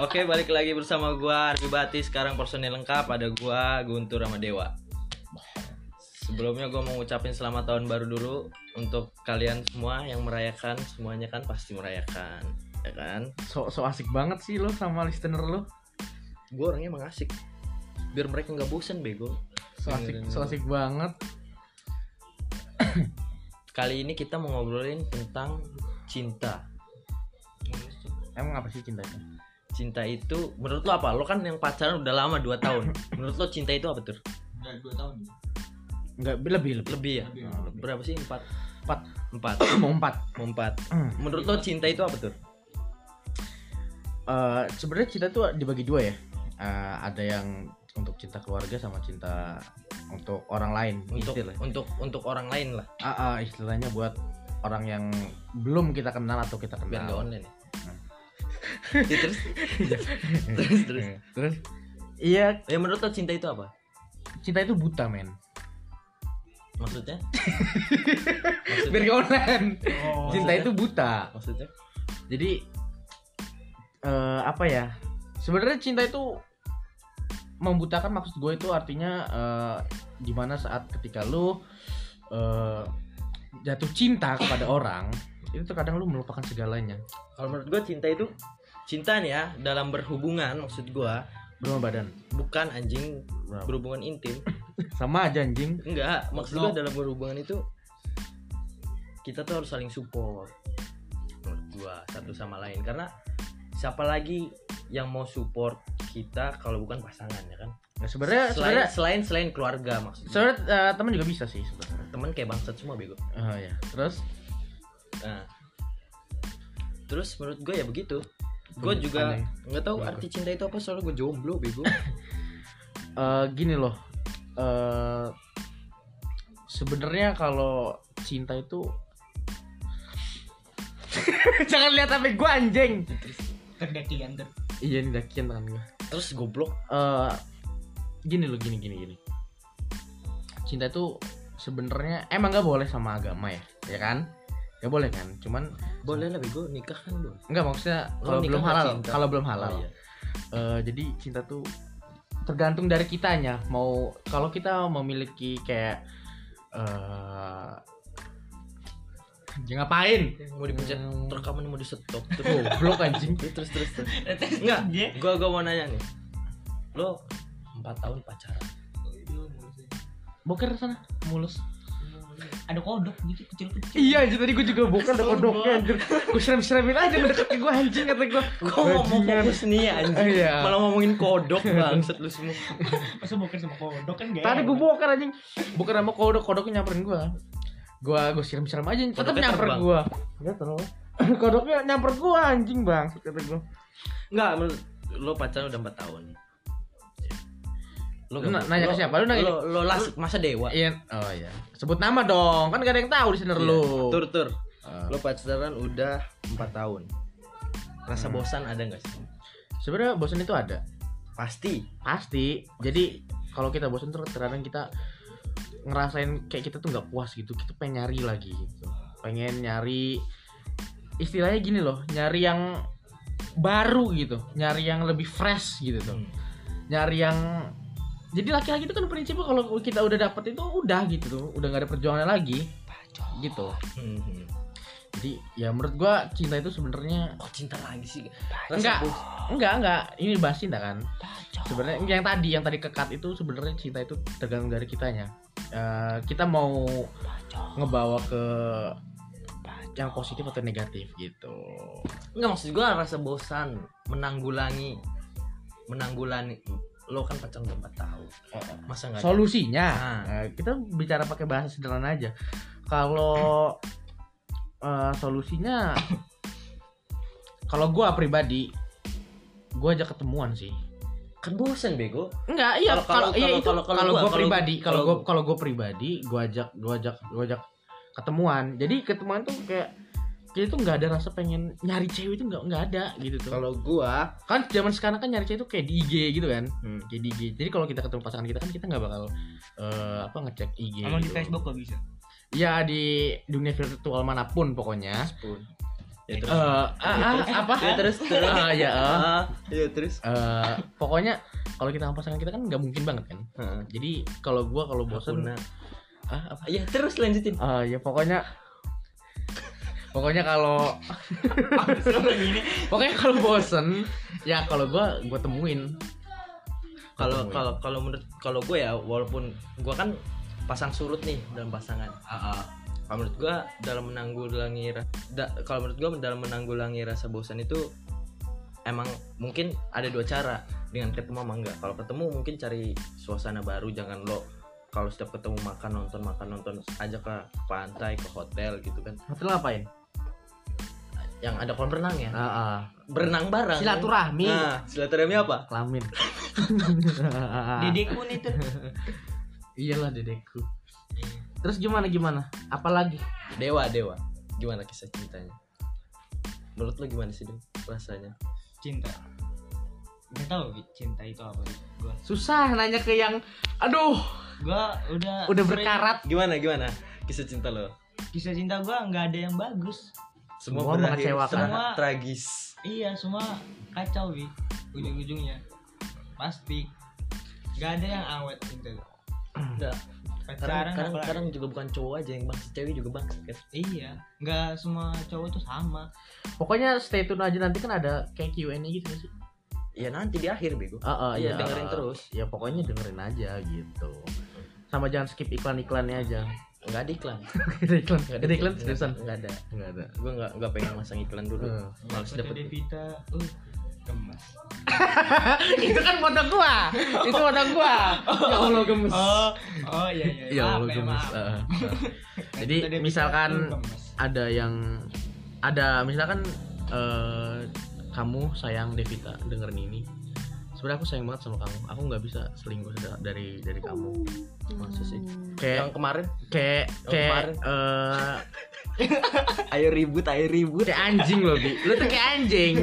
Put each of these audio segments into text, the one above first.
Oke, balik lagi bersama gua Arfi Bati. Sekarang personil lengkap ada gua Guntur sama Dewa. Sebelumnya gua mau ngucapin selamat tahun baru dulu untuk kalian semua yang merayakan. Semuanya kan pasti merayakan, ya kan? So, so asik banget sih lo sama listener lo. Gua orangnya emang asik. Biar mereka nggak bosen bego. So asik, so asik banget. Kali ini kita mau ngobrolin tentang cinta. Emang apa sih cinta itu? Cinta itu menurut lo apa? Lo kan yang pacaran udah lama 2 tahun. Menurut lo cinta itu apa tuh? Udah dua tahun Enggak, lebih lebih. Lebih ya? Lebih. Lebih. Berapa sih? Empat. Empat. Empat. Mau empat. Mau empat. Hmm. Menurut lo cinta itu apa tuh? Eh, sebenarnya cinta tuh dibagi dua ya. Eh, ada yang untuk cinta keluarga sama cinta untuk orang lain Untuk istilah. untuk untuk orang lain lah. Ah, ah, istilahnya buat orang yang belum kita kenal atau kita Biar nggak kenal. online ya. Ya, terus terus terus. Terus iya, Ya menurut lo cinta itu apa? cinta itu buta, men. Maksudnya? Biar nggak online. Oh. Cinta itu buta. Maksudnya? Jadi eh apa ya? Sebenarnya cinta itu membutakan maksud gue itu artinya eh di mana saat ketika lu eh jatuh cinta kepada orang itu terkadang lu melupakan segalanya Kalau menurut gua cinta itu cinta nih ya dalam berhubungan maksud gua berumah badan bukan anjing berhubungan intim. sama aja anjing Enggak, maksud gua dalam berhubungan itu kita tuh harus saling support. Menurut gua satu sama lain karena siapa lagi yang mau support kita kalau bukan pasangan ya kan? nah, sebenarnya Selain selain selain keluarga maksudnya. sebenarnya eh, teman juga bisa sih sebenarnya Temen kayak bangsat semua bego. oh ya terus Nah, terus menurut gue ya begitu. Gue juga nggak tahu arti cinta itu apa soalnya gue jomblo bego. eh gini loh eh sebenarnya kalau cinta itu jangan lihat HP gue anjing Terdakian ter. iya dakian tangan gue terus goblok. eh gini loh gini gini gini cinta itu sebenarnya emang nggak boleh sama agama ya ya kan Gak boleh kan cuman Boleh lah bego nikah kan lo. nggak maksudnya Lo kalau belum nggak halal kalau belum halal Oh, iya. Eh, jadi cinta tuh tergantung dari kitanya mau kalau kita memiliki kayak eh jangan ngapain Mau dipencet Hmm. rekaman mau di stop terus. goblok anjing terus terus terus. Enggak, gue gue mau nanya nih. Lo empat tahun pacaran. boker sana mulus Ada kodok gitu kecil-kecil. iya anjir tadi gue juga boker ada kodoknya anjir. Gue serem seremin aja mendekat ke gue anjing kata gue Kok ngomong fokus nih anjing? Iya. Malah ngomongin kodok bangsat lu semua. Masa boker sama kodok kan gak tadi gue boker anjing. Boker sama kodok kodoknya nyamperin gue gue gue siram siram aja tetap nyamper gue nggak tahu. Kodoknya nyamper gue anjing bang kata gue Enggak, lo pacaran udah 4 tahun. Lu na- nanya ke siapa? Lu nanya- Lo, lo las masa dewa. Iya, oh iya. Sebut nama dong, kan gak ada yang tahu di sini Iya. lu. Tur tur. Eh, Lo pacaran udah 4 tahun. Rasa Hmm. bosan ada nggak sih? Sebenarnya bosan itu ada, Pasti. pasti. Jadi kalau kita bosan tuh terkadang kita ngerasain kayak kita tuh nggak puas gitu, kita pengen nyari lagi gitu. Pengen nyari istilahnya gini loh, nyari yang baru gitu, nyari yang lebih fresh gitu tuh. Hmm. Nyari yang jadi laki-laki itu kan prinsipnya kalau kita udah dapet itu udah gitu tuh, udah nggak ada perjuangan lagi gitu. Hmm. Jadi ya menurut gua cinta itu sebenarnya Oh cinta lagi sih. Enggak. bos- enggak enggak ini bahas cinta kan. Sebenarnya yang tadi yang tadi kekat itu sebenarnya cinta itu tergantung dari kitanya. Eh, kita mau ngebawa ke yang positif atau negatif gitu. Enggak maksud gua rasa bosan menanggulangi menanggulangi lo kan pacaran udah 4 tahun. Masa enggak? Solusinya Nah. eh, kita bicara pakai bahasa sederhana aja. Kalau eh, solusinya kalau gua pribadi gua aja ketemuan sih. kan bosan bego. Enggak, iya Kalau- kalau- kalau iya kalau- itu kalau- gua- gue pribadi, kalau gue kalau gue pribadi, gue ajak gue ajak gue ajak ketemuan. Jadi ketemuan tuh kayak kita tuh nggak ada rasa pengen nyari cewek itu nggak nggak ada gitu tuh. Kalau gua Kan zaman sekarang kan nyari cewek tuh kayak di IG gitu kan, hmm. kayak di IG. Jadi kalau kita ketemu pasangan kita kan kita nggak bakal eh, apa ngecek IG. Emang di gitu. Facebook gak bisa. Ya di dunia virtual mana pun pokoknya. Spoon. Ya terus. Eh, ah, ah, apa? Ya terus terus. Ah, ya, ya terus. Eh, pokoknya kalau kita sama pasangan kita kan nggak mungkin banget kan. Heeh. Jadi kalau gua kalau bosen, Nah, ah, apa? ya terus lanjutin. Ah, ya pokoknya pokoknya kalau pokoknya kalau bosen ya kalau gua gua temuin Kalau kalau kalau menurut kalau gue ya walaupun gue kan pasang surut nih dalam pasangan. Ah, ah. Kalau menurut gue dalam menanggulangi da- kalau menurut gue dalam menanggulangi rasa bosan itu emang mungkin ada dua cara dengan ketemu sama enggak. Kalau ketemu mungkin cari suasana baru jangan lo kalau setiap ketemu makan nonton makan nonton aja ke pantai ke hotel gitu kan Hotel ngapain? Yang ada kolam renang ya Ah, ah. berenang bareng Silaturahmi. nah silaturahmi apa Kelamin. Dedekku nih tuh. Iyalah dedekku. Terus gimana gimana? Apalagi? dewa dewa gimana kisah cintanya menurut lo gimana sih Dew, rasanya Cinta. Gak tau cinta itu apa. Gua Susah nanya ke yang aduh, gua udah udah berkarat. gimana gimana kisah cinta lo Kisah cinta gua nggak ada yang bagus. Semua, Semua mengecewakan. Semua- tragis Iya, semua kacau Bi. Ujung-ujungnya pasti gak ada yang awet kadang kadang, apalagi. kadang juga bukan cowok aja yang bangsa cewek juga bangsa kan Iya, nggak semua cowok tuh sama. Pokoknya stay tune aja nanti kan ada kayak Q&A gitu nggak sih. ya nanti di akhir bego Ah, ah, Iya, iya, dengerin terus. Ya pokoknya dengerin aja gitu. Sama jangan skip iklan-iklannya aja. Nggak ada iklan ada iklan, Nggak ada iklan seriusan. nggak ada Enggak ada. gue nggak nggak pengen masang iklan dulu Eh. males dapet Devita, uh, gemas. itu kan foto gua. itu foto gua. Ya Allah gemes. Oh, oh iya iya. Ya Allah ya, gemes. Ah, ah. Jadi misalkan uh, gemes. ada yang ada misalkan eh, kamu sayang Devita dengerin ini sebenarnya aku sayang banget sama kamu. Aku nggak bisa selingkuh da- dari dari kamu. Masa sih. Kayak yang kemarin? kayak yang kayak kemarin. eh, ayo ribut ayo ribut. kayak anjing loh bi. Lu tuh kayak anjing.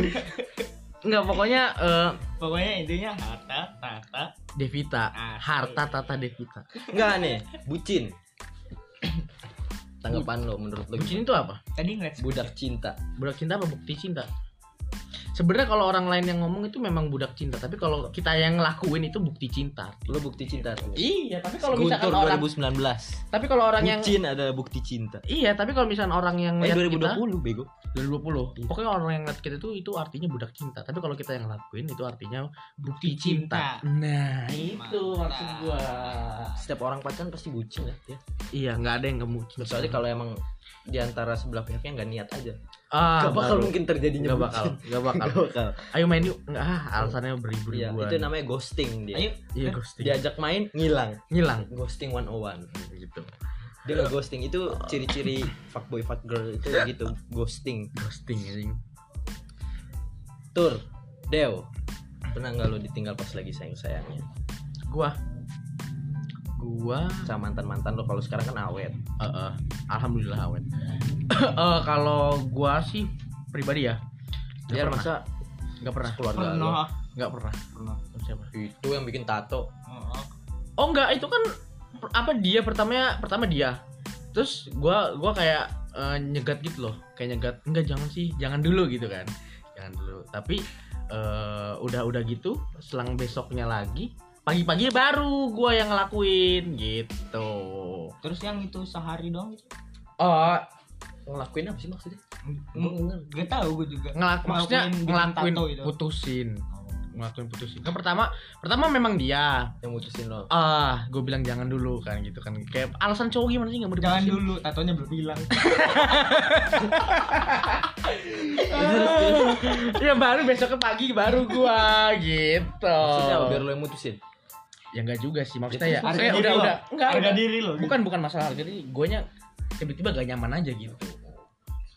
Nggak pokoknya eh, Pokoknya intinya harta, tata, Devita. Asik. harta tata Devita. Nggak nih. Bucin. Tanggapan lo menurut lo bucin itu apa? Tadi ngeliat budak cinta. Budak cinta apa bukti cinta sebenarnya kalau orang lain yang ngomong itu memang budak cinta tapi kalau kita yang ngelakuin itu bukti cinta lo bukti cinta tuh iya tapi kalau misalkan Guntur orang 2019 tapi kalau orang yang bucin ada bukti cinta Iya, tapi kalau misalnya orang yang eh lihat kita 2020 bego 2020. Iya. Pokoknya orang yang lihat kita itu itu artinya budak cinta. Tapi kalau kita yang lakuin itu artinya bukti Bukti cinta. cinta. Nah, itu maksud gua. setiap orang pacaran pasti bucin ya, ya. Iya, nggak ada yang nggak bucin. kecuali kalau emang di antara sebelah pihaknya nggak niat aja ah, gak bakal baru. mungkin terjadinya nggak bakal, nggak bakal. Nggak bakal Ayo main yuk. Nggak, ah, alasannya iya beribu-ribuan. itu namanya ghosting dia Ayo, Iya, ghosting. diajak main ngilang Ngilang ghosting 101 gitu. dia nggak ghosting itu ciri-ciri fuckboy fuck girl itu gitu ghosting Ghosting anjing. tur Dew pernah nggak lo ditinggal pas lagi sayang sayangnya Gua gua sama mantan mantan lo kalau sekarang kan awet eh, eh, alhamdulillah awet. Eh, kalau gua sih pribadi ya. Nggak dia pernah. masa Nggak pernah. keluarga lo pernah. Nggak pernah. Pernah. Siapa? itu yang bikin tato Oh, Oh enggak, itu kan apa dia pertamanya pertama dia. Terus gua gua kayak eh, nyegat gitu loh. Kayak nyegat, enggak jangan sih, jangan dulu gitu kan. Jangan dulu. Tapi eh, udah udah gitu, selang besoknya lagi pagi-pagi baru gua yang ngelakuin gitu. Terus yang itu sehari dong gitu. Oh, ngelakuin apa sih maksudnya Gak tahu gue juga. ngelak maksudnya Ngelakuin ngelakuin tato itu. putusin. Ngelakuin putusin. Kan pertama pertama memang dia. yang mutusin lo Ah, gue bilang jangan dulu kan gitu kan. Kayak alasan cowok gimana sih nggak mau Jangan dulu, tatonya belum hilang. ya baru besoknya pagi baru gua gitu maksudnya biar lo yang mutusin ya enggak juga sih maksudnya ya Harga saya diri udah udah enggak Harga diri lo. bukan bukan masalah jadi guanya tiba-tiba gak nyaman aja gitu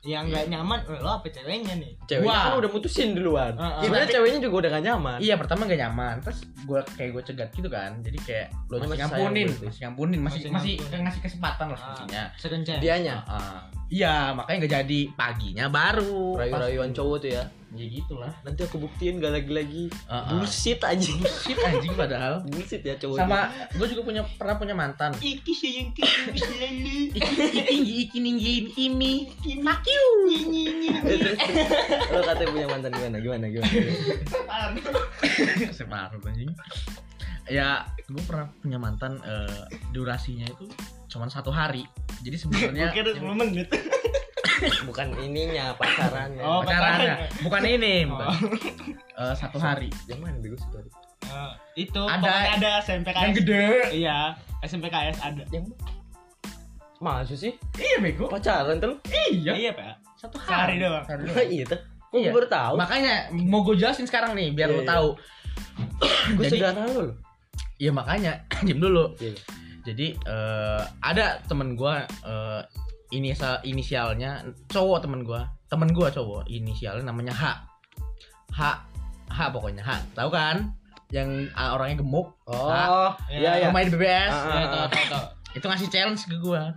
Yang nggak nyaman, eh, lo apa ceweknya nih? ceweknya Wah. kan udah mutusin duluan Heeh. sebenarnya Tapi- ceweknya juga udah gak nyaman iya pertama gak nyaman terus gua kayak gue cegat gitu kan jadi kayak Lo masih ngampunin masih ngampunin masih Masih masih ngampunin. ngasih kesempatan lah Ah. intinya Serencana. dianya Ah, Iya, makanya nggak jadi. Paginya baru. rayu-rayuan cowok tuh ya Ya gitulah. nanti aku buktiin gak lagi-lagi Heeh. bullshit anjing Shit anjing padahal. bullshit ya cowok Sama gue juga punya pernah punya mantan. Iki sayang kita selalu. Tinggi iki ninggin kimi. Fuck you. lo katanya punya mantan gimana gimana gimana Separuh anjing. Ya, gue pernah punya mantan eh, durasinya itu cuma satu hari. Jadi sebenarnya Mungkin 10 menit. bukan ininya pacarannya Oh, pacarannya bukan ini, Oh. Eh, satu hari. yang mana bego sih tadi Eh, itu Ada- pokoknya ada SMPKS. Yang gede. Iya, SMPKS ada. yang Masa sih Iya bego. pacaran tuh Iya. Iya, Pak. Satu Sehari doang. Sehari doang. iya tuh Kok Iya. gue baru tahu Makanya mau gue jelasin sekarang nih biar Iya, lo iya. tahu. gue saudara lo loh Iya makanya diam dulu. Iya. Jadi eh, ada temen gua eh, inisial inisialnya cowok temen gua, temen gua cowok inisialnya namanya H. H H pokoknya H. Tahu kan? Yang ah, orangnya gemuk, oh Iya, iya iya pemain BBS. Tahu, tahu, tahu. Itu ngasih challenge ke gua.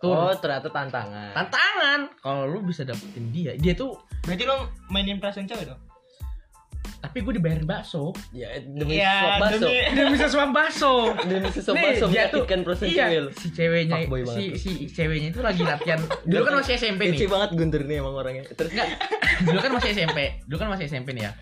Tuh, oh ternyata tantangan tantangan kalau lu bisa dapetin dia. Dia tuh Berarti lo mainin perasaan cewek dong? Tapi gue dibayarin bakso. ya demi Iya, suap bakso demi- Dia bisa suam bakso. demi suap Nih, bakso dia tuh- menyakitkan perasaan iya, cewek si ceweknya si tuh. si ceweknya itu lagi latihan. Dulu kan masih SMP nih. Kece banget Guntur nih emang orangnya terus Enggak. Dulu kan masih SMP. Dulu kan masih SMP nih ya.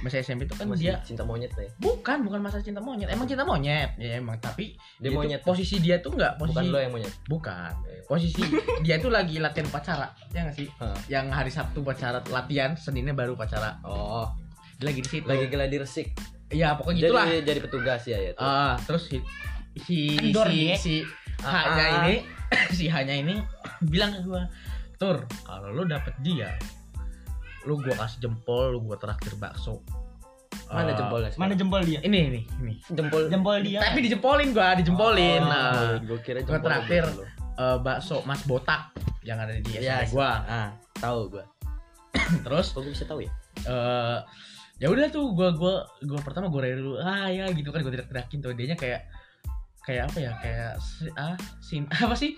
Masih SMP itu kan masih dia cinta monyet ya bukan bukan masa cinta monyet. Emang cinta monyet. Ya emang tapi dia tuh monyet posisi dia tuh enggak posisi bukan lo yang monyet bukan. Posisi dia tuh lagi latihan upacara. Ya nggak sih? Hah. Yang hari Sabtu upacara latihan, Seninnya baru upacara. oh Dia lagi di situ. lagi gladi resik Ya pokoknya gitulah. jadi jadi petugas ya ya. Ah, terus si si Kendor si, dia. si Ah, H-nya ah. ini si H-nya ini bilang ke gua, "Tur, kalau lu dapet dia, lu gua kasih jempol, lu gua traktir bakso." mana jempolnya Mana jempol dia? Ini ini ini. jempol Jempol dia. Tapi dijempolin gua, dijempolin. oh, Nah, gue kira gua jempol traktir. lo. eh, bakso Mas Botak yang ada di ya gua. ah tahu gua Terus kok gue bisa tahu ya eh ya udah tuh gua gua gua pertama gua raya dulu ah ya gitu kan gua teriak-teriakin tuh dianya kayak kayak apa ya kayak si- ah sin apa sih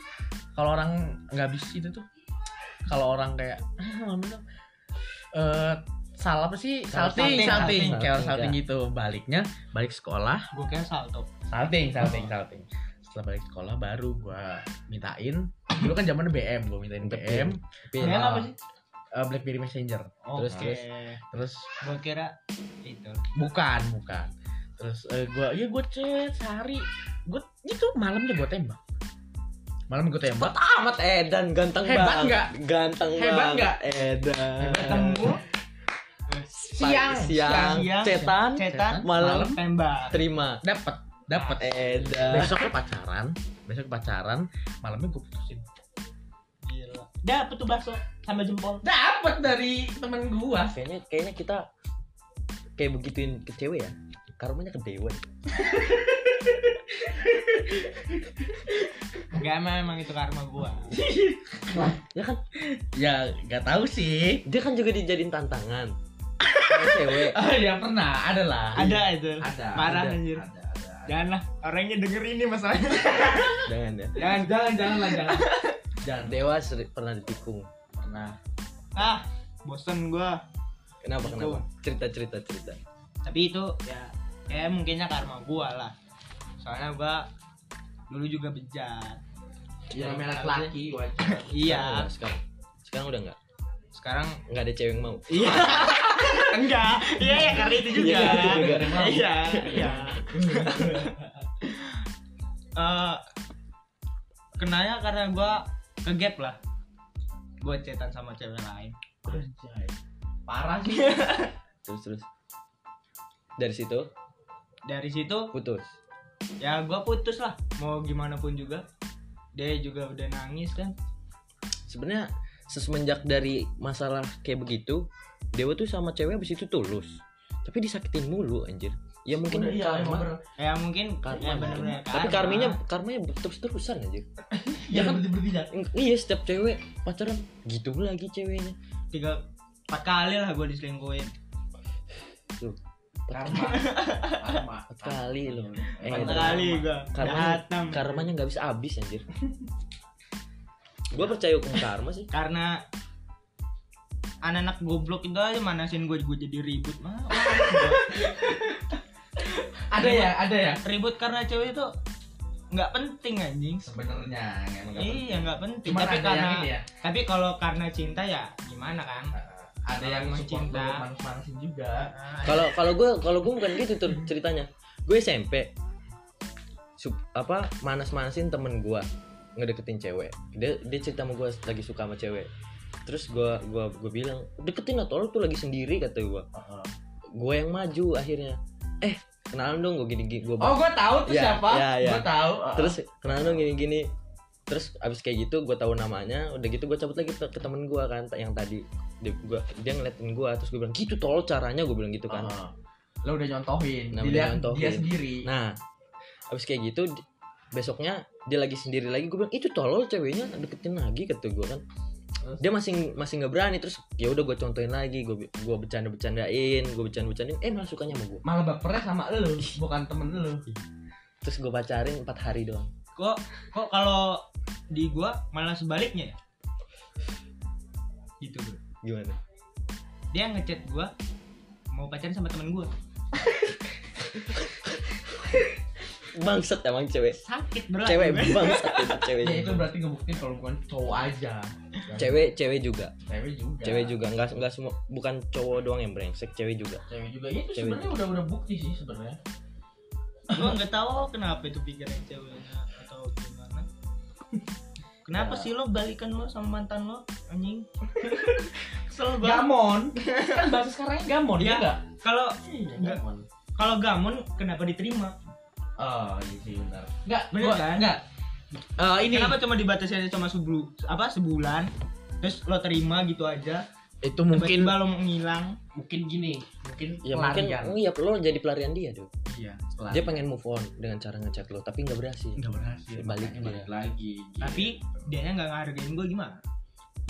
kalau orang nggak habis itu tuh kalau orang kayak ah dong eh salah apa sih salting Salting, salting, salting. kayak Salting, salting ya. gitu baliknya balik sekolah Gue kira salto. salting salting salting setelah balik sekolah baru gua mintain dulu kan zamannya BM gua mintain BM Ah. apa sih? Eh, BlackBerry Messenger. Terus, Oke. terus. terus Gue kira itu. bukan bukan. Terus eh, gua ya gua chat sehari. Gua itu malamnya gua tembak. Malam gua tembak. Amat Edan. Ganteng Hebat banget. nggak? ganteng Hebat banget nggak? Edan. Ketemu siang. Siang, siang, cetan, cetan, malam. Tembak. terima. Dapat dapat Edan. Besoknya pacaran. Besok pacaran. Malamnya gua putusin Dapet tuh bakso sama jempol. dapat dari temen gua kayaknya kayaknya kita kayak begituin ke cewek ya karmanya ke dewa Enggak emang, emang itu karma gua. ya kan ya nggak tahu sih dia kan juga dijadiin tantangan sama cewek oh ya pernah ada lah Ada itu. ada Parah ada, anjir. ada, ada. Janganlah orangnya denger ini masalahnya. jangan ya jangan jangan jangan lah jangan jangan dewa seri- pernah ditikung pernah ah, bosen gua. kenapa Itu. kenapa cerita cerita cerita Tapi itu ya kayak mungkinnya karma gua lah. Soalnya gua dulu juga bejat. ya namanya wajar Iya. Sekarang, sekarang sekarang udah enggak Sekarang enggak ada cewek yang mau Iya. Enggak. Iya ya karena itu juga. Iya, itu juga. Iya, iya. Eh kenanya karena gua ke gap lah. Gua chatan sama cewek lain. Anjay. parah sih terus terus dari situ Dari situ putus ya gua putus lah. Mau gimana pun juga. Dia juga udah nangis kan. sebenarnya semenjak dari masalah kayak begitu dewa tuh sama cewek abis itu tulus tapi disakitin mulu anjir ya mungkin Udah, iya, karma. bener. Ya mungkin karma ya. bener-bener tapi karma. karminya karmanya terus terusan anjir. Ya kan? berbeda iya setiap cewek pacaran. Gitu lagi ceweknya. Tiga empat kali lah gua diselingkuhin. tuh. Karma. Karma. Empat kali loh. Eh Empat karma- kali gua. karmanya Datang. karmanya nggak bisa habis anjir. Gue percaya hukum karma sih. Karena anak-anak goblok itu aja manasin gue gue jadi ribut. Mah ada ya ada ya? ribut karena cewek itu nggak penting anjing. Sebenarnya emang nggak penting. iya nggak penting. Cuman tapi karena ya. tapi kalau karena cinta ya gimana kan ada yang emang support cinta. lu manas-manasin juga. Kalau kalau gue kalau gue bukan gitu tuh ceritanya. Gue SMP Sup- apa manas-manasin temen gue ngedeketin cewek. Dia dia cerita sama gue lagi suka sama cewek. Terus gue gua gue bilang deketin atau lu tuh lagi sendiri kata gue gue yang maju akhirnya eh kenalan dong gue gini gini gue oh gue tahu tuh Ya, siapa ya, ya. gue tahu terus kenalan dong gini gini terus abis kayak gitu gue tahu namanya udah gitu gue cabut lagi ke, ke temen gue kan yang tadi dia, gua, dia ngeliatin gue terus gue bilang gitu tol caranya gue bilang gitu kan Heeh. lo udah nyontohin Nah, dilihat nyontohin. dia sendiri Nah, abis kayak gitu besoknya dia lagi sendiri lagi gue bilang itu tolol ceweknya deketin lagi kata gue kan. Dia masih masih nggak berani terus ya udah gue contohin lagi gue gue bercanda bercandain gue bercanda bercandain eh malah sukanya sama gue malah bapernya sama lo bukan temen lo terus gue pacarin empat hari doang. Kok kok kalau di gua malah sebaliknya ya? Gitu bro. Gimana? Dia ngechat gua mau pacaran sama temen gua bangsat emang cewek. Sakit bro cewek bangsat itu cewek ya itu berarti ngebuktiin kalau bukan cowok aja. Cewek cewek juga. Cewek juga. Cewek juga. Nggak nggak semua bukan cowok doang yang brengsek cewek juga. Cewek juga. Ya itu sebenarnya udah udah bukti sih sebenarnya. Gua nggak tahu kenapa itu pikiran ceweknya atau gimana. Kenapa Ya. sih lo balikan lo sama mantan lo anjing? Kesel banget. Gamon. Kan bahasa sekarangnya gamon Iya. ya enggak kalau iya Enggak. gamon. kalau gamon kenapa diterima oh iya sih bentar. Enggak Bener gua- kan? enggak Eh, ini. Kenapa cuma dibatasi aja cuma sebulu apa sebulan? Terus lo terima gitu aja. Itu mungkin tiba-tiba lo menghilang. Mungkin gini mungkin ya mungkin pelarian. iya lo jadi pelarian dia tuh iya dia pengen move on dengan cara ngechat lo tapi nggak berhasil. Nggak berhasil Balik dia. balik lagi gitu. tapi dianya nggak ngehargain gue gimana?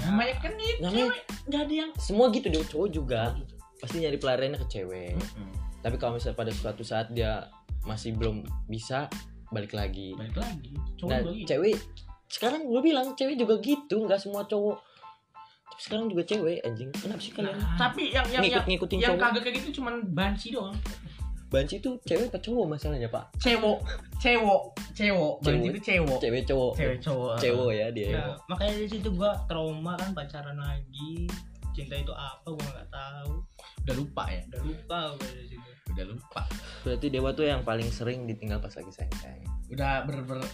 Namanya kan itu Namanya- cewek. nggak ada yang semua gitu deh cowok juga pasti nyari pelariannya ke cewek. Mm-mm. tapi kalau misalnya pada suatu saat dia masih belum bisa balik lagi. Balik lagi cowok nah juga gitu. cewek sekarang gue bilang cewek juga gitu nggak semua cowok. Tapi sekarang juga cewek anjing. Kenapa sih kalian? Nah, tapi yang yang yang, ngikut ngikutin yang cowok? kagak kayak gitu cuman banci doang. Banci itu cewek apa cowok masalahnya pak? Cewek. Cewek. Cewek. Banci itu cewek. Cewek cowok. Cewek cowok. Cewek ya dia. Ya, makanya dari situ gue trauma kan pacaran lagi. Cinta itu apa gue nggak tahu udah lupa ya? Udah lupa gue dari situ udah lupa. Berarti dewa tuh yang paling sering ditinggal pas lagi sayang sayang udah bener-bener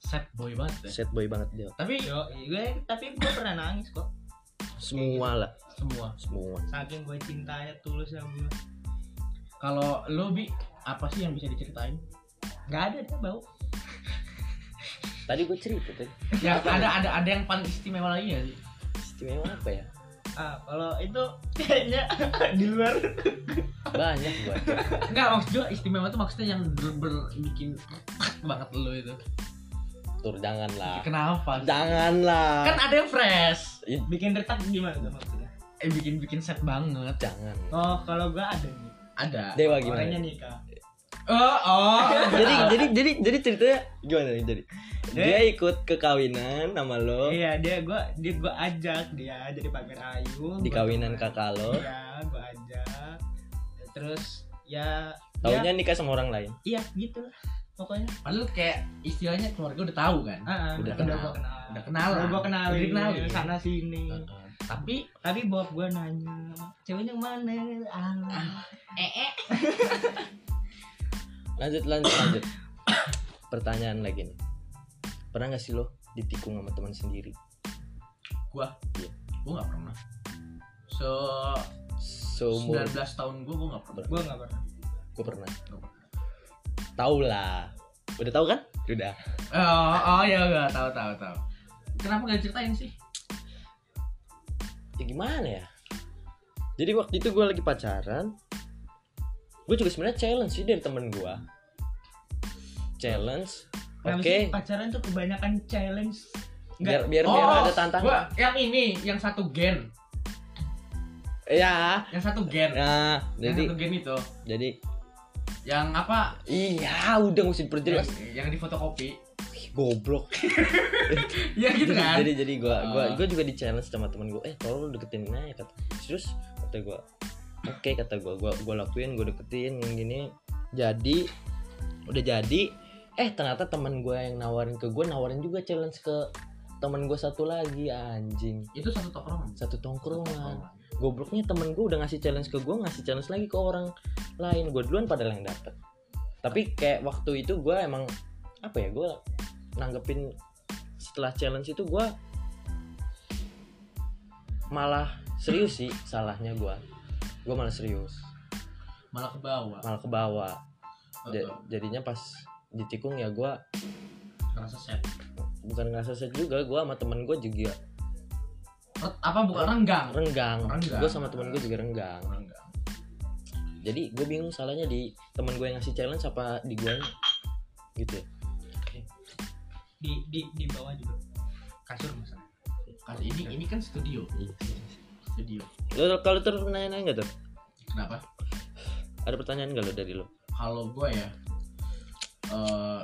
set boy banget ya. set boy banget dia tapi yo gue tapi gue pernah nangis kok. Semua lah. Semua? Semua. Saking gue cintanya tulus sama gue kalau lo bi apa sih yang bisa diceritain? Nggak ada dia bau. Tadi gue cerita tadi ya ada ada ada yang paling istimewa lagi ya sih? Istimewa apa ya ah kalau itu kayaknya di luar. Banyak gue enggak maksud gue istimewa tuh maksudnya yang bener-bener bikin banget lo itu. Tur jangan lah kenapa? Sih? jangan lah kan ada yang fresh. Ih, bikin retak gimana tuh maksudnya? Eh bikin bikin set banget. Jangan. Oh kalau gue ada nih. Ada. Dewa orangnya gimana nikah oh oh. Jadi jadi jadi jadi ceritanya gimana nih jadi? Dia ikut ke kawinan sama lo. Iya dia gue dia gue ajak dia jadi pamer ayu. Di gua kawinan kakak lo? Iya gue ajak. Terus ya taunya nikah sama orang lain? Ya, iya gitu lah pokoknya. Padahal kayak istilahnya keluarga udah tahu kan? Ah, ah, Udah udah kenal. gue kenal. Udah kenal udah lah. gue kenalin Udah kenalin. sana sini. Heeh. tapi tapi bokap gue nanya ceweknya mana ah. Eh eh lanjut lanjut lanjut. Pertanyaan lagi nih. Pernah gak sih lo ditikung sama teman sendiri? Gua? Iya. gua nggak pernah. Se seumur. 19 tahun gua gua nggak pernah. Gue nggak pernah. Gue pernah. Nggak pernah. tahu lah. Udah tahu kan? Udah. Oh, oh ya enggak tahu tahu tahu kenapa gak ceritain sih? Ya gimana ya? Jadi waktu itu gue lagi pacaran gue juga sebenarnya challenge sih dari temen gue challenge oke Kenapa sih pacaran tuh kebanyakan challenge. Biar Enggak. biar biar ada tantangan. gua yang ini yang satu gen. Ya yang satu gen. Nah yang jadi satu gen itu. jadi yang apa? Iya udah mesti diperjelas. Yang, yang di fotokopi goblok. Ya gitu kan? Jadi jadi gue gua Ah. gua juga di challenge sama temen gue eh tolong deketin aja kata serius? Kata gue oke kata gue gua gua lakuin gue deketin yang gini. Jadi udah jadi. Eh ternyata teman gue yang nawarin ke gue nawarin juga challenge ke teman gue satu lagi anjing. Itu satu tongkrongan? Satu tongkrongan. Tongkrongan. gobloknya temen gue udah ngasih challenge ke gue ngasih challenge lagi ke orang lain. Gue duluan padahal yang dapet. Tapi kayak waktu itu gue emang apa ya gue nanggepin setelah challenge itu gue malah serius sih salahnya gue gue malah serius. Malah ke bawah malah ke bawah Ja- jadinya pas ditikung ya gue ngerasa set bukan ngerasa set juga gue sama temen gue juga. Apa bukan renggang? Renggang. Renggang. gue sama temen gue juga renggang. Renggang. Jadi gue bingung salahnya di temen gue yang ngasih challenge apa di gue gitu ya. Di di di bawah juga. Kasur misalnya Kan ini ini kan studio. Iya. studio Lo kalau terus nanya nggak tuh? kenapa Ada pertanyaan nggak lo dari lo? kalau gue ya eh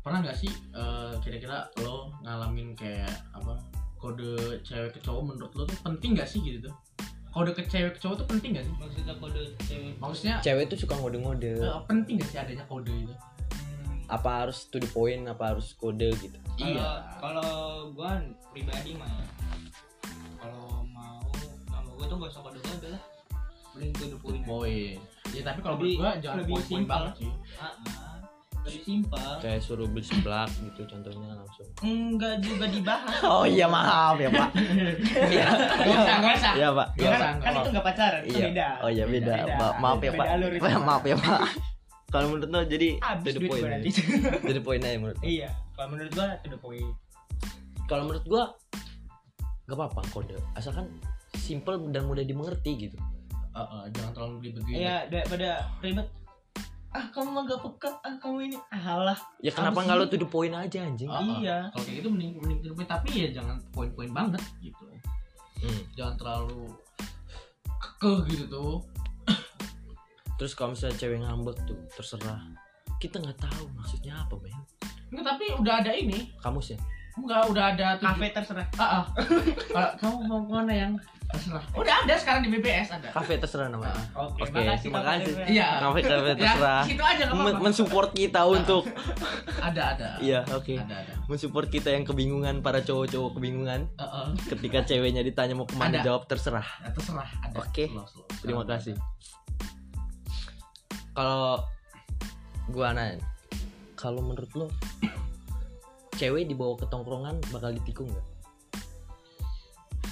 pernah nggak sih eh, kira-kira lo ngalamin kayak apa kode cewek ke cowok menurut lo tuh penting gak sih gitu tuh kode ke cewek ke cowok tuh penting gak sih maksudnya kode cewek maksudnya Cewek tuh suka ngode-ngode. eh, penting gak sih adanya kode itu Hmm, Apa harus to the point? Apa harus kode gitu? iya kalau gua pribadi mah ya kalau mau sama gua tuh gak usah kode kode lah mending to the point poin ya tapi kalau Lebih- menurut gue jangan lebih poin-poin simpel. banget sih ah, ah. lebih simpel Kayak suruh beli seblak gitu contohnya langsung. enggak juga dibahas Oh iya maaf ya pak. Iya. Gak usah, gak usah. Iya pak. Gak kan, kan itu nggak pacaran itu Iya. beda Oh iya beda. Beda. Ma- maaf ya Beda pak. itu. maaf ya pak. Kalau menurut lo jadi habis to the duit point. To the point aja menurut. lo. iya kalau menurut gua to the point Kalau menurut gua gak apa-apa kode. Asalkan simple dan mudah dimengerti gitu. Eh, eh, jangan terlalu ribet gitu iya daripada ribet ah kamu mah gak peka ah kamu ini alah Ya kenapa Apa nggak lo sih? to the point aja anjing? Ah, ah. Iya. kalau kayak gitu mending mending to the point tapi ya jangan poin-poin banget gitu Hmm. jangan terlalu kekeh gitu tuh Terus kalau misalnya cewek ngambek tuh terserah. Kita nggak tahu maksudnya apa men. Enggak, tapi udah ada ini Kamusnya. Enggak udah ada kafe terserah Ah, ah. Kalau kamu mau ke mana yang terserah udah ada sekarang di BBS ada Kafe terserah namanya. Ah, oke Oke, makasih terima kasih. iya Kafe kafe ya terserah. situ aja apa-apa mensupport kita untuk ada ada iya oke ada ada mensupport kita yang kebingungan para cowok-cowok kebingungan Eh, eh. ketika ceweknya ditanya mau ke mana Ada. jawab terserah Ya, terserah ada Oke. Slow, slow. terima kasih kalau gua nanya kalau menurut lo cewek dibawa ke tongkrongan bakal ditikung nggak?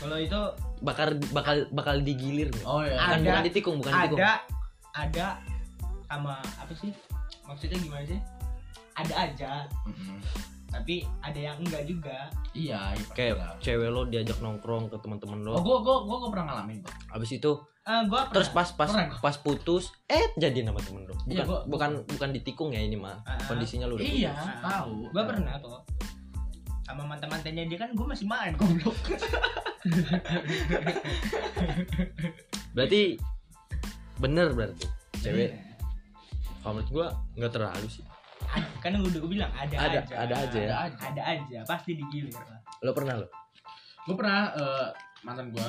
Kalau itu bakal bakal bakal digilir nggak? Ada. oh ya bukan, Ada. bukan ditikung bukan ditikung. Ada ada sama apa sih? Maksudnya gimana sih? Ada aja. Tapi ada yang enggak juga iya iya kayak lah. cewek lo diajak nongkrong ke teman-teman lo oh gua gua gua gua pernah ngalamin Bang. habis itu ah gua terus pas pas Pernah. pas putus eh jadi nama temen lo bukan Iya, gua- bukan bukan ditikung ya ini mah Ah. kondisinya lo udah iya putus. tahu gua pernah tuh sama mantan mantannya dia kan gua masih main goblok berarti bener berarti cewek Iya. kalau menurut gua nggak terlalu sih kan udah gua bilang ada Ada- aja. ada aja ya? ada aja. Ada aja pasti digilir lah lo pernah lo? Gue pernah eh, mantan gue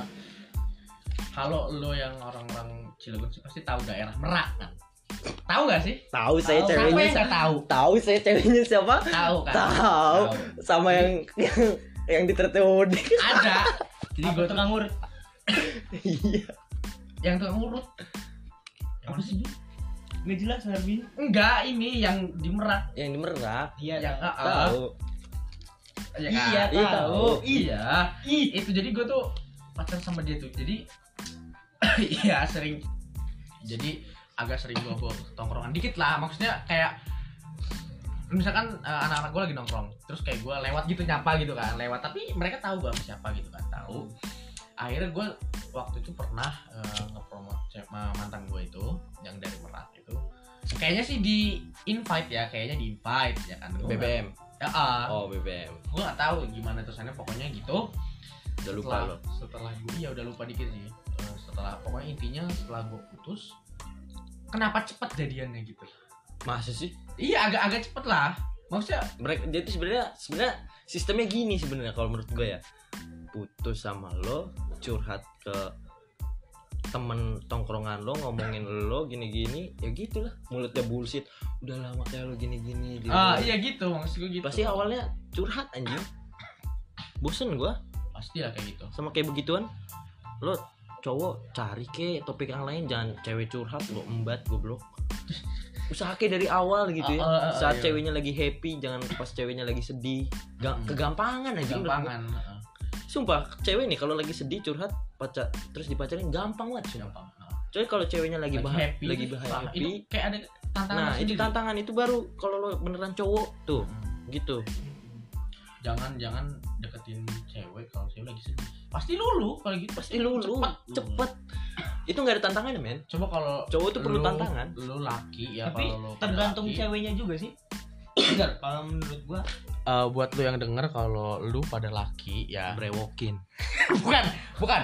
kalau lo yang orang-orang Cilegon sih pasti tahu daerah Merak kan? Tahu gak sih? Tahu saya Tahu, siapa ceweknya yang nggak tahu? Tahu saya ceweknya siapa? Tahu kan? Tahu. Sama yang yang yang di tertewode ada. Jadi gue tukang urut. Iya. Yang tukang urut. Apa sih nggak jelas Harbi enggak ini yang di Merak. Yang di merak? Iya yang tahu. ah. tahu. Ya Iya, kan? Iya, tahu. tahu. iya. Itu jadi gue tuh pacaran sama dia tuh. Jadi iya sering. Jadi agak sering gue bawa tongkrongan. Dikit lah maksudnya kayak misalkan eh, anak-anak gue lagi nongkrong. Terus kayak gue lewat gitu nyapa gitu kan. Lewat. Tapi mereka tahu gue sama siapa gitu kan. Tahu akhirnya gue waktu itu pernah ngepromot cewek- ma- mantan gue itu yang dari Merak itu. Kayaknya sih di invite ya kayaknya di invite ya kan? Gua BBM ya ah. Oh BBM gue nggak tahu gimana terusannya pokoknya gitu. Udah lupa setelah, lo setelah gue ya udah lupa dikit sih. Eh, setelah pokoknya intinya setelah gue putus kenapa cepet jadiannya gitu? Masa sih? Iya agak agak cepet lah. Maksudnya mereka jadi sebenarnya sebenarnya sistemnya gini sebenarnya kalau menurut gue ya. Putus sama lo curhat ke temen tongkrongan lo ngomongin lo gini-gini ya gitulah. Mulutnya bullshit. Udah lama kayak lo gini-gini di ah luar." iya gitu maksud gue gitu. Pasti awalnya curhat anjing. Bosen gua. Pasti lah kayak gitu. Sama kayak begituan lo cowok cari ke topik yang lain jangan cewek curhat lo embat goblok. Usaha kayak dari awal gitu ya. Ah, ah, ah, saat iya. ceweknya lagi happy jangan pas ceweknya lagi sedih. Ga- Hmm. kegampangan aja gampangan. Sumpah cewek nih kalau lagi sedih curhat pacar terus dipacarin gampang banget. Sumpah. gampang. Coy kalau ceweknya lagi, lagi bah- happy lagi bah- ah, happy itu kayak ada tantangan nah itu tantangan itu baru kalau lo beneran cowok tuh Hmm. gitu. Jangan jangan deketin cewek kalau cewek lagi sedih. Pasti lulu kalau gitu. Pasti lu lu cepet. cepet. Itu nggak ada tantangannya men. Coba kalau cowok tuh perlu lu- tantangan. lu laki ya tapi tergantung laki. ceweknya juga sih Bener, kalau menurut gua Eh, buat lu yang denger kalau lu pada laki ya. Brewokin. Bukan bukan.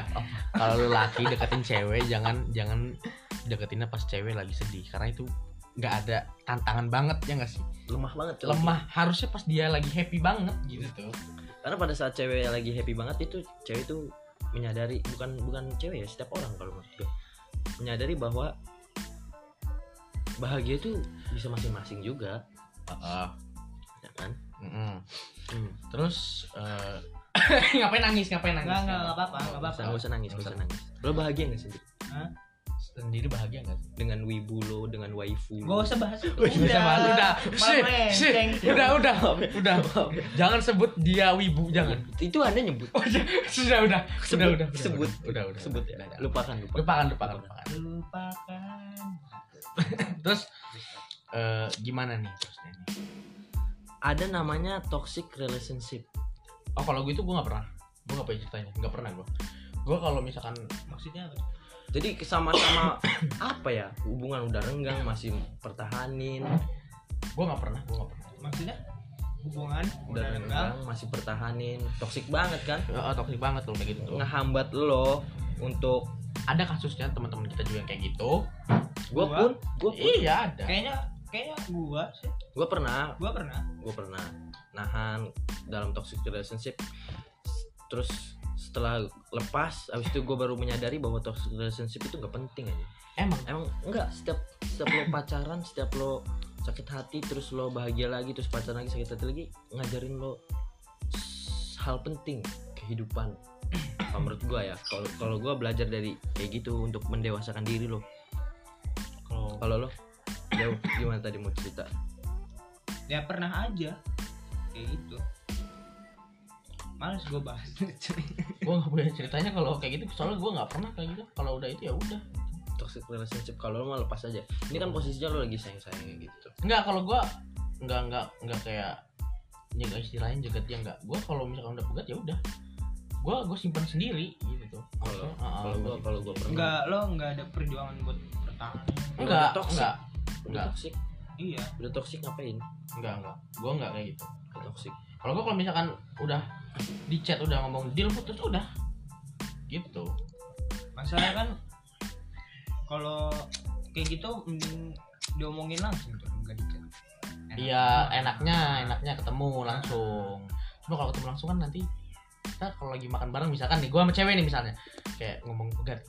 Kalau lu laki deketin cewek jangan jangan deketinnya pas cewek lagi sedih. Karena itu nggak ada tantangan banget ya nggak sih? Lemah banget lemah. Harusnya pas dia lagi happy banget gitu. Tuh karena pada saat cewek lagi happy banget itu cewek itu menyadari bukan bukan cewek ya setiap orang kalau menurut gue menyadari bahwa bahagia itu bisa masing-masing juga Heeh. ya kan? Mm-mm. hmm. terus eh, ngapain nangis ngapain nangis? Nggak nggak apa-apa nggak apa-apa. Nggak usah nangis Nggak nggak usah nangis. lo bahagia nggak sendiri sendiri bahagia nggak sih? Dengan wibu lo dengan waifu Gak lo usah bahas itu. Nggak usah bahas, udah Sih, sih, udah udah udah. Jangan sebut dia wibu jangan. itu anda nyebut. Oh, iya. sudah udah. Sebut, udah udah sebut. udah. Udah sebut ya. Udah, udah. lupakan lupakan lupakan. Lupakan lupakan lupakan. Terus eh, gimana nih terusnya nih ada namanya toxic relationship. Oh kalau gue itu gue nggak pernah. Gue nggak punya ceritanya. Nggak pernah gue gue kalau misalkan maksudnya apa? Jadi sama-sama apa ya? Hubungan udah renggang masih pertahanin. Gue nggak pernah gue nggak pernah. Maksudnya hubungan udah renggang. masih pertahanin. Toxic banget kan? Oh, toxic banget tuh kayak gitu tuh. Ngehambat lo untuk ada kasusnya teman-teman kita juga yang kayak gitu. Gua Gua? pun gua pun. Iya ada. Kayaknya kayaknya gua sih. Gua pernah. Gua pernah. Gua pernah nahan dalam toxic relationship. Terus setelah lepas abis itu gue baru menyadari bahwa toxic relationship itu nggak penting aja. Emang? Emang enggak setiap setiap lo pacaran setiap lo sakit hati terus lo bahagia lagi terus pacaran lagi sakit hati lagi ngajarin lo hal penting kehidupan. Kalau menurut gua ya kalau kalau gua belajar dari kayak gitu untuk mendewasakan diri lo. Kalau lo jauh. Gimana tadi mau cerita? Ya pernah aja. Kayak gitu. Males gua bahas. Gue nggak punya ceritanya kalau kayak gitu soalnya gue nggak pernah kayak gitu. Kalau udah itu ya udah. Toxic relationship kalau lo mau lepas aja. Ini kan posisinya lo lagi sayang sayang gitu. Nggak kalau gue nggak nggak nggak kayak jaga istilahnya jaga dia nggak. Gue kalau misalkan udah pegat ya udah. Gue gue simpan sendiri gitu. Kalau ah, kalau gua gua kalau gua pernah. Enggak lo enggak ada perjuangan buat bertahan. Enggak enggak udah enggak toxic. Iya. Udah toxic ngapain? Enggak enggak. Gue enggak kayak gitu. Udah toxic. Kalau gue kalau misalkan udah di chat udah ngomong deal putus udah. Gitu. Masalah kan kalau kayak gitu mending diomongin langsung tuh enggak di chat. Enak. iya enaknya enaknya ketemu langsung. Cuma kalau ketemu langsung kan nanti kita kalau lagi makan bareng misalkan nih gue sama cewek nih misalnya. Kayak ngomong pegat.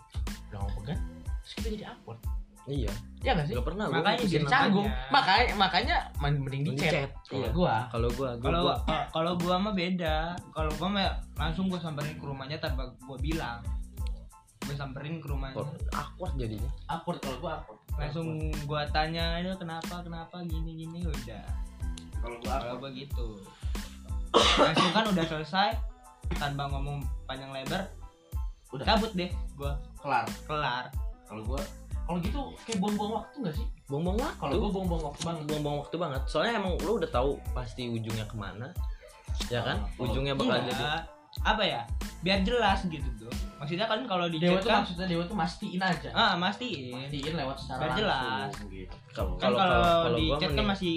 Udah ngomong pegat terus kita jadi awkward iya. Ya gak sih? Nggak pernah gua Makanya jadi makanya. canggung. makanya makanya mending di Di chat. chat, kalau iya. gua. kalau gua gua, kalau gua- kalau- kalau gua mah beda. Kalau gua mah langsung gua samperin ke rumahnya tanpa gua bilang. Gua samperin ke rumahnya. Awkward jadinya? Awkward kalau gua awkward. Langsung gua tanya itu kenapa kenapa gini gini? Udah. Kalau gua kalau gua gitu langsung kan udah selesai tanpa ngomong panjang lebar Udah. cabut deh gua. Kelar. Kelar. Kalau gua kalau gitu kayak buang-buang waktu gak sih? Buang-buang waktu? Kalau gua buang-buang waktu banget. Buang-buang waktu banget. Soalnya emang lo udah tahu pasti ujungnya ke mana ya kan? Kalau- ujungnya bakal Enggak. jadi apa ya biar jelas gitu tuh maksudnya kan kalau di dewa tuh kan maksudnya dewa tuh mastiin aja. Ah mastiin. Mastiin lewat secara Biar jelas. gitu. Kalau- kan kalau- di chat kan masih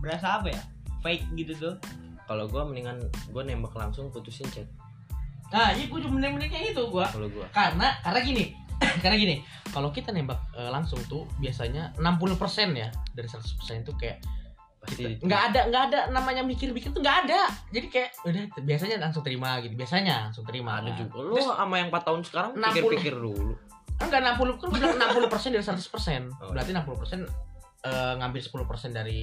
berasa apa ya fake gitu tuh. Kalau gua mendingan gua nembak langsung putusin chat. Nah iya gua cuma mending kayak gitu gua. Kalau gua. Karena karena gini karena gini kalau kita nembak eh, langsung tuh biasanya 60% ya dari 100% itu kayak pasti. nggak ada nggak ada namanya mikir-mikir tuh nggak ada. Jadi kayak udah biasanya langsung terima gitu biasanya langsung terima. Ada Nah, juga. Lu sama yang 4 tahun sekarang 60. pikir-pikir dulu. Enggak 60 kan udah 60 persen dari 100 persen. Oh, berarti 60 persen ngambil 10 persen dari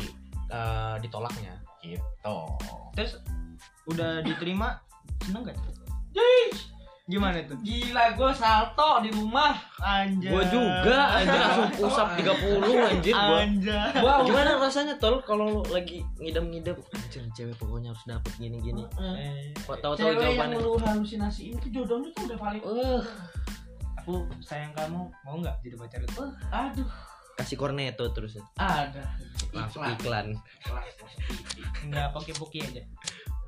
eh, ditolaknya. Gitu. Terus udah diterima seneng gak gimana tuh? Gila gue salto di rumah anjay. Gua juga anjir langsung pusap 30 anjir gua. Anjay. Wow gimana rasanya tol kalau lu lagi ngidam-ngidam? Anjir cewek pokoknya harus dapet gini-gini. Eh, kok tahu-tahu cewek yang jawabannya? lu halusinasi ini tuh jodoh lu tuh udah paling eh aku sayang kamu mau nggak jadi pacar lu? Uh, aduh. Kasih cornetto terus. Ada. Langsung iklan. iklan. Nggak poki poki aja.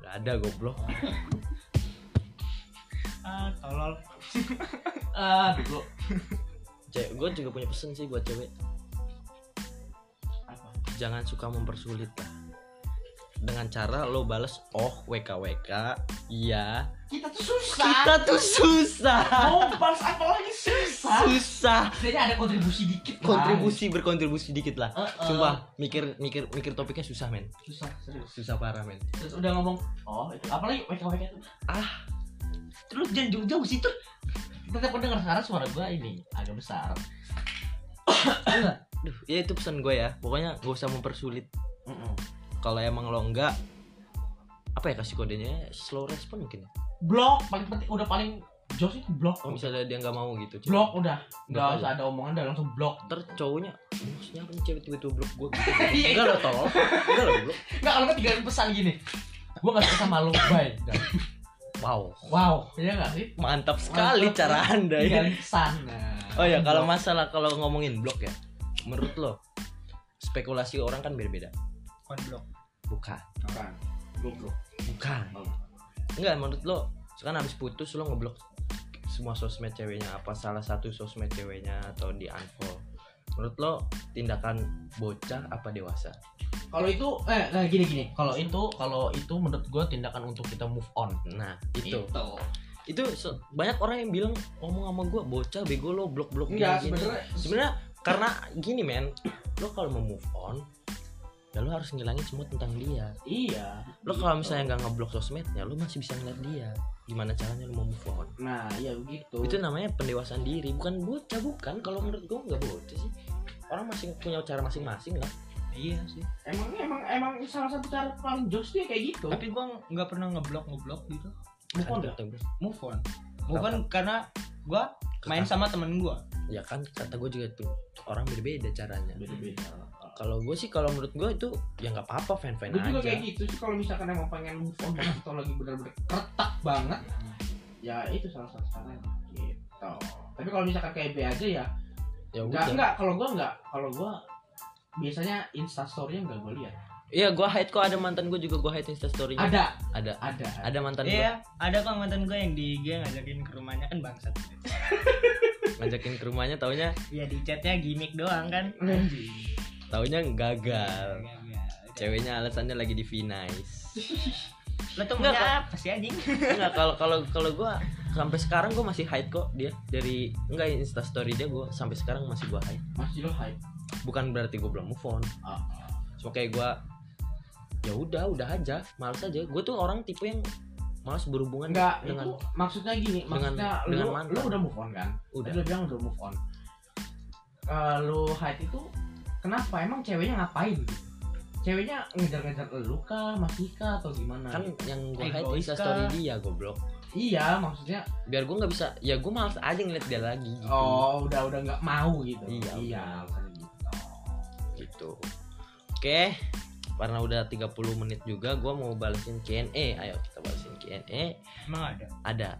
Gak ada goblok ah tolol. Aduh cewek gue juga punya pesen sih buat cewek. Apa? Jangan suka mempersulit lah dengan cara lo bales oh wk wk iya. Kita tuh susah. Kita tuh susah. Mau balas apa lagi? Susah. Susah. Setidaknya ada kontribusi dikit lah. kontribusi berkontribusi dikit lah. Heeh. sumpah mikir mikir mikir topiknya susah men. Susah serius. Susah parah men. Terus udah ngomong oh itu apalagi WK WK itu terus jangan jauh-jauh situ tetap pendengar sekarang suara gua ini agak besar. Duh, ya itu pesan gue ya. Pokoknya gak usah mempersulit. Kalau emang lo enggak apa ya kasih kodenya? Slow respon mungkin ya? Blok paling penting udah paling jos itu blok. Kalau misalnya dia nggak mau gitu blok udah. Nggak usah ada omongan udah langsung blok. Ntar cowoknya maksudnya apa cewek tiba-tiba blok gue gitu Iya. enggak lo tolong. Enggak lo blok. Nggak kalau nggak tinggalin pesan gini gua nggak suka sama lo bye. Wow. Wow iya nggak sih? Mantap sekali Mantap, cara anda ya nah, oh ya kalau masalah kalau ngomongin blok ya menurut lo spekulasi orang kan beda-beda. Bukan Bukan. Goblok. bukan. Oh. enggak menurut lo sekarang habis putus lo ngeblok semua sosmed ceweknya apa salah satu sosmed ceweknya atau di unfollow. Menurut lo tindakan bocah apa dewasa kalau itu eh nah, gini gini. Kalau itu kalau itu menurut gua tindakan untuk kita move on. Nah itu. Itu itu se- banyak orang yang bilang ngomong sama gue bocah bego lo blok blok gini." sebenarnya sebenarnya karena gini men lo kalau mau move on ya lo harus ngilangin semua tentang dia. Iya. Lo kalau misalnya nggak ngeblok sosmednya lo masih bisa ngeliat dia. Gimana caranya lo mau move on? Nah iya begitu. Itu namanya pendewasaan diri bukan bocah bukan. Kalau menurut gue nggak bocah sih. Orang masing punya cara masing-masing lah iya sih. Emang emang emang salah satu cara paling jos dia kayak gitu. Tapi gua nggak pernah ngeblok ngeblok gitu. Move on kata gua. move on. Move on karena gua main sama temen gua. Ya kan kata gue juga tuh orang beda-beda caranya. Beda-beda. Kalau gue sih kalau menurut gue itu ya nggak apa-apa fan fan gue juga aja. kayak gitu sih kalau misalkan emang pengen move on banget atau lagi bener-bener retak banget ya itu salah satu caranya gitu. Tapi kalau misalkan kayak B aja ya ya enggak udah. enggak kalau gua enggak kalau gua biasanya insta story enggak gua lihat. Iya gue hide kok ada mantan gue juga gue hide insta story ada? Ada. Ada. Ada mantan gue iya ada kok mantan gua yang di IG ngajakin ke rumahnya kan bangsat. Ngajakin ke rumahnya taunya ya di chatnya gimmick doang kan. Taunya gagal. Gagal. ceweknya alasannya lagi di V-Nice. Lo tuh Enggak, apa sih anjing? Enggak kalau kalau kalau gue sampai sekarang gue masih hide kok dia. Dari enggak insta story dia gue sampai sekarang masih gue hide. Masih lo hype bukan berarti gue belum move on. Ah, cuma kayak gue ya udah udah aja males aja. Gue tuh orang tipe yang malas berhubungan enggak dengan itu maksudnya gini dengan- maksudnya dengan lu mantan. lu udah move on kan? Udah. Lu bilang udah move on. Eh, lu hype itu kenapa? Emang ceweknya ngapain? Ceweknya ngejar-ngejar lu kah? Masih kah atau gimana? Kan yang gue hide Egois insta kah? story dia goblok. Iya maksudnya biar gue nggak bisa ya gue malas aja ngeliat dia lagi gitu. Oh udah udah nggak mau gitu? Iya, iya gitu. Oke karena udah 30 menit juga gue mau balesin Q&A ayo kita balesin Q&A emang ada? Ada.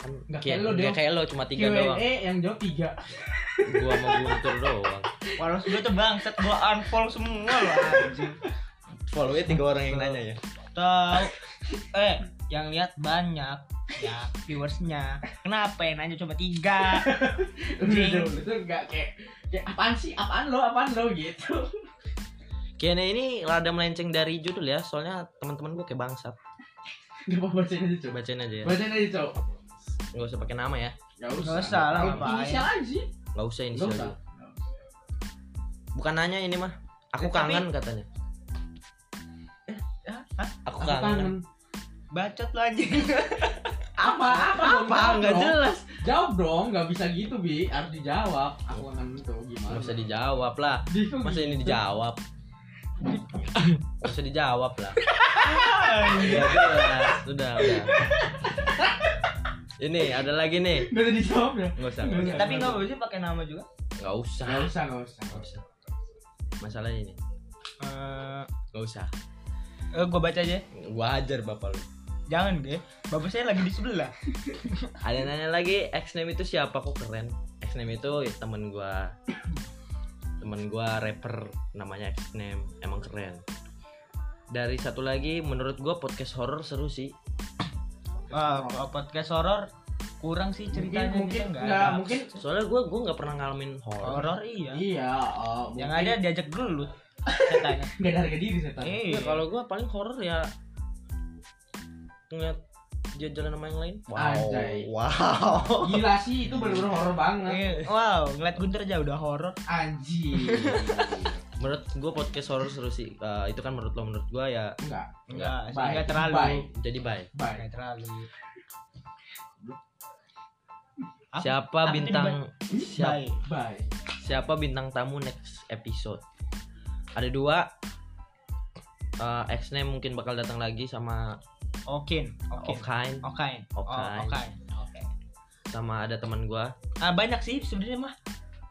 Kan Nggak kayak lo, nggak kayak lo cuma tiga doang. Q&A yang jawab tiga. Gue mau guntur doang. Walau gue tuh bangsat gua unfollow semua loh anjing. Follownya tiga orang yang nanya ya. Tahu. Eh yang lihat banyak ya viewersnya. Kenapa yang nanya cuma tiga? Udah, udah, itu nggak kayak kayak apaan sih apaan lo apaan lo gitu Q&A ini rada melenceng dari judul ya soalnya teman-teman gue kayak bangsat apa bacain aja coba bacain aja ya bacain aja coba nggak usah pakai nama ya Gak Nggak usah lah, Kalau ngapain. Inisial aja sih. nggak usah ini Gak usah. bukan nanya ini mah aku Tapi- kangen katanya Hah? Hah? aku Aku kangen kangen. Bacot lo anjing. Apa? Apa? apa nggak jelas Jawab dong, nggak bisa gitu bi, harus dijawab. Aku kangen itu gimana? nggak usah dijawab lah masa ini dijawab nggak usah dijawab lah ya jelas sudah udah ini ada lagi nih Nggak usah dijawab ya? nggak usah usah. usah Tapi nggak boleh sih pakai nama juga. nggak usah Nggak usah, nggak usah. nggak usah masalahnya ini Eh, nggak usah eh, gua baca aja. wajar bapak lu Jangan deh. Bapak saya lagi di sebelah. ada yang nanya lagi X name itu siapa kok keren X name itu ya, temen gua temen gua rapper namanya X name emang keren dari satu lagi menurut gua podcast horror seru sih Wah, podcast horor kurang sih ceritanya mungkin, mungkin nggak nggak, ada. mungkin soalnya gua gua nggak pernah ngalamin horror horor iya. iya. Oh, Yang mungkin ada diajak gelut. Katanya. nggak ada harga diri setan. Iya. Ya, kalau gua paling horror ya ngeliat dia jalan sama yang lain wow Anjay. wow Gila sih itu bener-bener horor banget. Iya. Wow, ngeliat Gunter aja udah horor. Anjing. menurut gua podcast horror seru sih Eh, itu kan menurut lo menurut gua ya Enggak. Enggak, enggak terlalu. Bye. jadi Bye. Enggak terlalu. Apa? siapa apa bintang ini, siapa siapa bintang tamu next episode ada dua Eh, X name mungkin bakal datang lagi sama Okin, Okin. Okain Okain. Oh, Okain. Okain. Oke. sama ada teman gua Ah, banyak sih sebenarnya mah.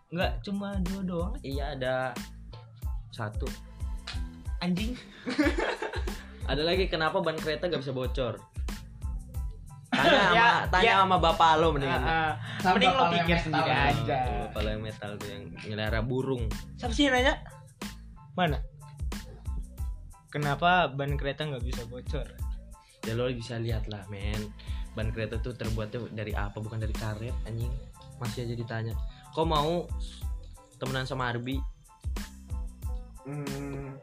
Enggak cuma dua doang. iya ada satu Anjing. ada lagi kenapa ban kereta gak bisa bocor tanya sama Ya, tanya ya. sama bapak lo mendingan Ah, ah. Sama Mending lo pikir yang sendiri metal. aja. Lo yang metal tuh yang ngelihara burung Siapa sih yang nanya? Mana? Kenapa ban kereta nggak bisa bocor? Ya lo bisa lihat lah men ban kereta tuh terbuatnya dari apa bukan dari karet anjing masih aja ditanya kok mau temenan sama Arbi Hmm,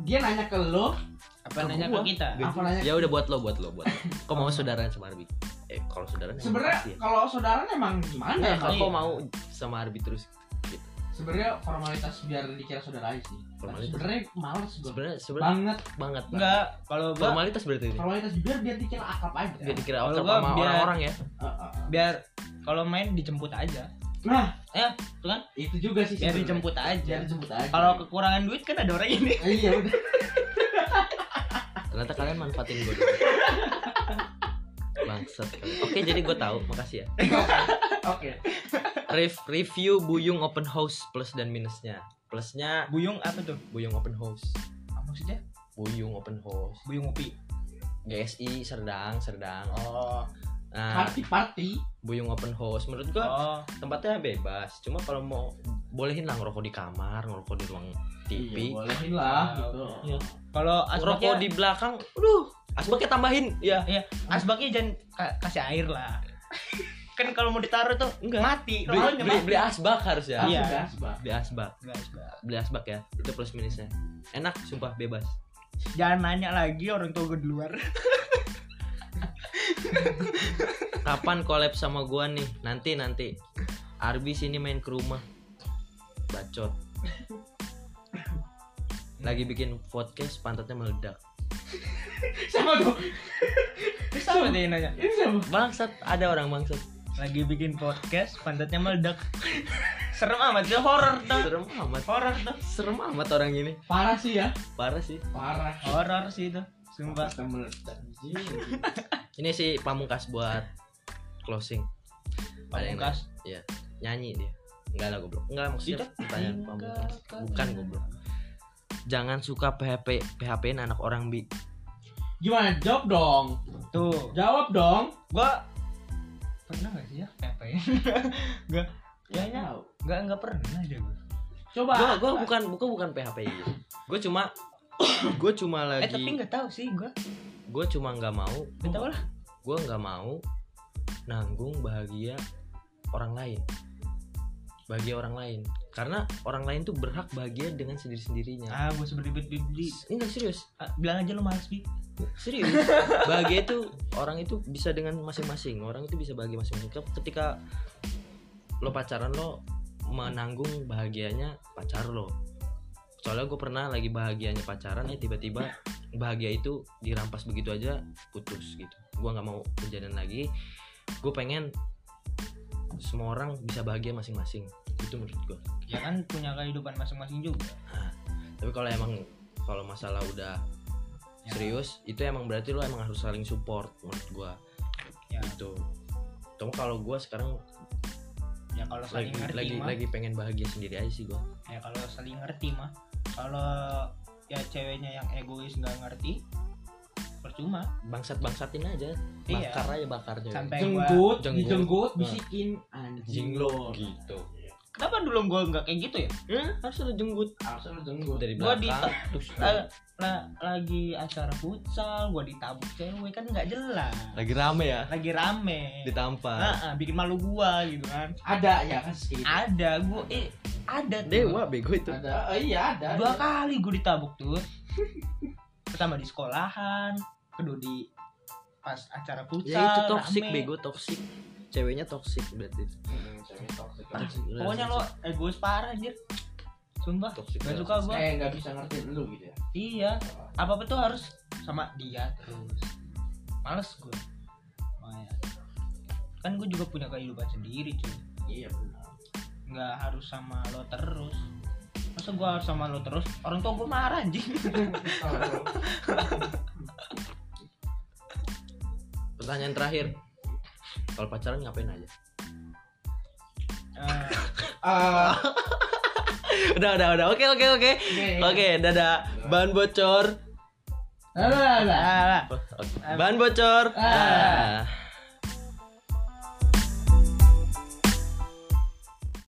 dia nanya ke lo, Apa Ke nanya gua? ke kita? apa nanya? ya udah buat lo buat lo buat lo. kok mau saudaraan sama Arbi eh kalau saudaraan Sebenarnya pasti ya. kalau saudara emang gimana Nggak, ya? kalau iya. mau sama Arbi terus Sebenarnya formalitas biar dikira saudara aja sih. Formalitas. Sebenarnya males gue. sebenarnya sebenarnya Banget banget Enggak, kalau gua formalitas berarti ini formalitas biar biar dikira akrab aja. biar dikira akrab gua sama biar- orang-orang ya biar kalau main dijemput aja. Nah, Ya, tuh kan? itu juga sih. Biar dijemput Biar aja. dijemput aja. Kalau kekurangan duit kan ada orang ini. Eh, iya udah. ternyata kalian manfaatin gue bangsat oke jadi gue tahu makasih ya Oke. Rev- review Buyung Open House plus dan minusnya plusnya Buyung apa tuh? Buyung Open House Apa maksudnya? Buyung Open House Buyung ngopi. GSI Serdang Serdang Oh. nah Party party. Buyung Open House menurut gua Oh. tempatnya bebas cuma kalau mau bolehin lah ngerokok di kamar ngerokok di ruang TV Iya, bolehin lah Ah, gitu. Iya. Kalau ngerokok asbaknya di belakang aduh asbaknya tambahin ya Iya, asbaknya jangan ka- kasih air lah. kan kalau mau ditaruh tuh Enggak. mati, beli, beli, mati. beli asbak harus ya Iya. Asbak, asbak. beli asbak Enggak, asbak. beli asbak ya itu plus minusnya enak sumpah bebas Jangan nanya lagi orang tua gue di luar. kapan collab sama gua nih nanti nanti Arbi sini main ke rumah bacot lagi bikin podcast pantatnya meledak? Siapa dia yang nanya? Bangsat ada orang bangsat Lagi bikin podcast, pantatnya meledak. Serem amat, itu horor tuh. serem amat Horor tuh. serem amat orang ini Parah sih ya. parah sih Parah. Horor sih itu. Sumpah. Meledak. Ini sih pamungkas buat closing Pamungkas. nanya. nyanyi dia enggak lah goblok enggak maksudnya pertanyaan pamungkas bukan goblok jangan suka PHP PHP anak orang bi Gimana? Jawab dong. Tuh. Jawab dong. Gua sih ya? Ya? Gak. Kayaknya Tahu. Enggak, enggak pernah aja gue. Coba. gua gua bukan bukan bukan PHP gitu gua cuma gua cuma Eh tapi lagi enggak tahu sih gue. gua cuma nggak mau tahu lah. gua nggak mau nanggung bahagia orang lain bahagia orang lain karena orang lain tuh berhak bahagia dengan sendiri sendirinya Ah, gue sebenernya bibit bibit. ini nggak serius Ah, bilang aja lu males bi. Serius? Bahagia itu orang itu bisa dengan masing-masing. Orang itu bisa bahagia masing-masing. Ketika lo pacaran lo menanggung bahagianya pacar lo. Soalnya gue pernah lagi bahagianya pacaran ya tiba-tiba bahagia itu dirampas begitu aja putus gitu. Gue nggak mau kejadian lagi. Gue pengen semua orang bisa bahagia masing-masing. Itu menurut gue ya kan punya kehidupan masing-masing juga. Tapi kalau emang kalau masalah udah Ya. serius itu emang berarti lo emang harus saling support menurut gua ya gitu cuma kalau gua sekarang ya kalau saling lagi ngerti lagi mah lagi pengen bahagia sendiri aja sih gua ya kalau saling ngerti mah kalau ya ceweknya yang egois nggak ngerti percuma bangsat bangsatin aja Iya. bakar aja bakar. Sampai jenggut, Jenggut. dijenggut, Nah. bisikin anjing lo gitu kenapa dulu gua nggak kayak gitu ya? Hmm, harus lo jenggut. Harusnya lu jenggut. Dari Gua di- belakang terus La- la- lagi acara futsal gua ditabuk cewek kan nggak jelas. Lagi rame ya? Lagi rame. Ditampar. Ah, ah, bikin malu gua gitu kan. Ada ya kan sedikit. ada gua eh ada tuh. dewa bego itu. Ada, oh, iya ada. dua ada. kali gua ditabuk tuh. Pertama di sekolahan kedua di pas acara futsal ya itu toxic rame. bego toxic ceweknya toxic berarti. Hmm, cewek toxic. Ah, Toxic, pokoknya lo egois parah anjir. Sumpah Toxic gak banget. suka gua. Eh nggak bisa ngertiin lu gitu ya. iya. Apa apa tuh harus sama dia terus. Males gue Makanya. kan gue juga punya kehidupan sendiri cuy. Iya benar. nggak harus sama lo terus. Masa gue harus sama lo terus? Orang tua gue marah anjing. Pertanyaan terakhir kalau pacaran ngapain aja? Eh, Ah, udah udah udah. Oke oke oke. Oke dadah. Ban bocor. Ban bocor. Ah. Ah.